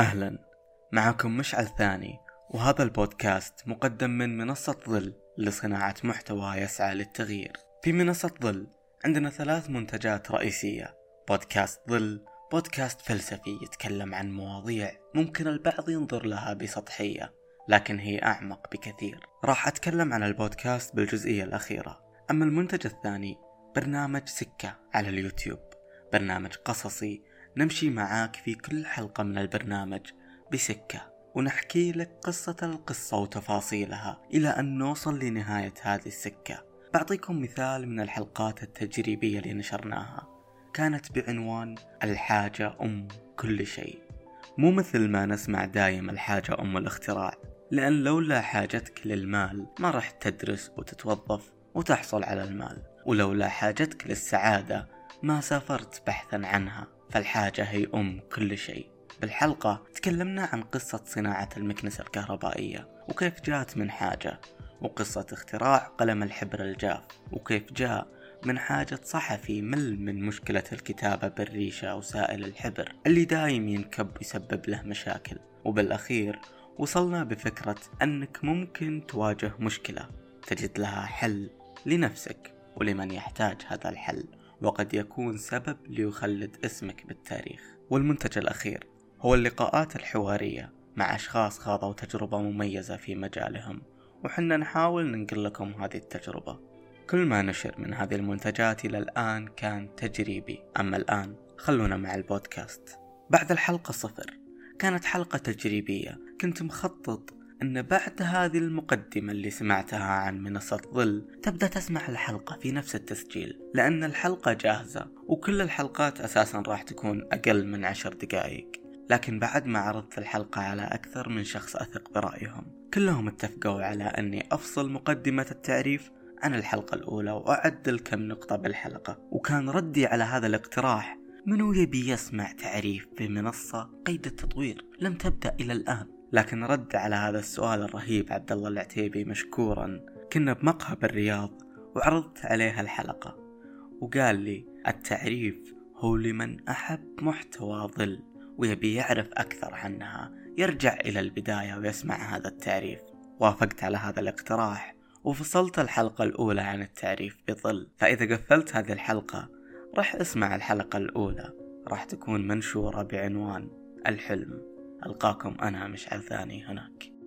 أهلا. معكم مشعل ثاني وهذا البودكاست مقدم من منصة ظل لصناعة محتوى يسعى للتغيير. في منصة ظل عندنا ثلاث منتجات رئيسية. بودكاست ظل بودكاست فلسفي يتكلم عن مواضيع ممكن البعض ينظر لها بسطحية لكن هي أعمق بكثير. راح أتكلم عن البودكاست بالجزئية الأخيرة. أما المنتج الثاني برنامج سكة على اليوتيوب. برنامج قصصي نمشي معاك في كل حلقة من البرنامج بسكة ونحكي لك قصة القصة وتفاصيلها إلى أن نوصل لنهاية هذه السكة. بعطيكم مثال من الحلقات التجريبية اللي نشرناها. كانت بعنوان الحاجة أم كل شيء. مو مثل ما نسمع دايم الحاجة أم الاختراع لأن لولا حاجتك للمال ما راح تدرس وتتوظف وتحصل على المال ولولا حاجتك للسعادة ما سافرت بحثا عنها. فالحاجة هي أم كل شيء. بالحلقة تكلمنا عن قصة صناعة المكنسة الكهربائية وكيف جاءت من حاجة وقصة اختراع قلم الحبر الجاف وكيف جاء من حاجة صحفي مل من مشكلة الكتابة بالريشة وسائل الحبر اللي دايم ينكب ويسبب له مشاكل. وبالأخير وصلنا بفكرة أنك ممكن تواجه مشكلة تجد لها حل لنفسك ولمن يحتاج هذا الحل. وقد يكون سبب ليخلد اسمك بالتاريخ. والمنتج الأخير هو اللقاءات الحوارية مع أشخاص خاضوا تجربة مميزة في مجالهم وحنا نحاول ننقل لكم هذه التجربة. كل ما نشر من هذه المنتجات إلى الآن كان تجريبي. أما الآن خلونا مع البودكاست. بعد الحلقة صفر كانت حلقة تجريبية. كنت مخطط أن بعد هذه المقدمة اللي سمعتها عن منصة ظل تبدأ تسمع الحلقة في نفس التسجيل لأن الحلقة جاهزة وكل الحلقات أساسا راح تكون أقل من عشر دقائق. لكن بعد ما عرضت الحلقة على أكثر من شخص أثق برأيهم كلهم اتفقوا على أني أفصل مقدمة التعريف عن الحلقة الأولى وأعدل كم نقطة بالحلقة. وكان ردي على هذا الاقتراح منو يبي يسمع تعريف بمنصة قيد التطوير لم تبدأ إلى الآن. لكن رد على هذا السؤال الرهيب عبد الله العتيبي مشكورا. كنا بمقهى بالرياض وعرضت عليه الحلقة وقال لي التعريف هو لمن أحب محتوى ظل ويبي يعرف أكثر عنها يرجع إلى البداية ويسمع هذا التعريف. وافقت على هذا الاقتراح وفصلت الحلقة الأولى عن التعريف بظل. فإذا قفلت هذه الحلقة راح أسمع الحلقة الأولى راح تكون منشورة بعنوان الحلم. ألقاكم أنا مشعل ثاني هناك.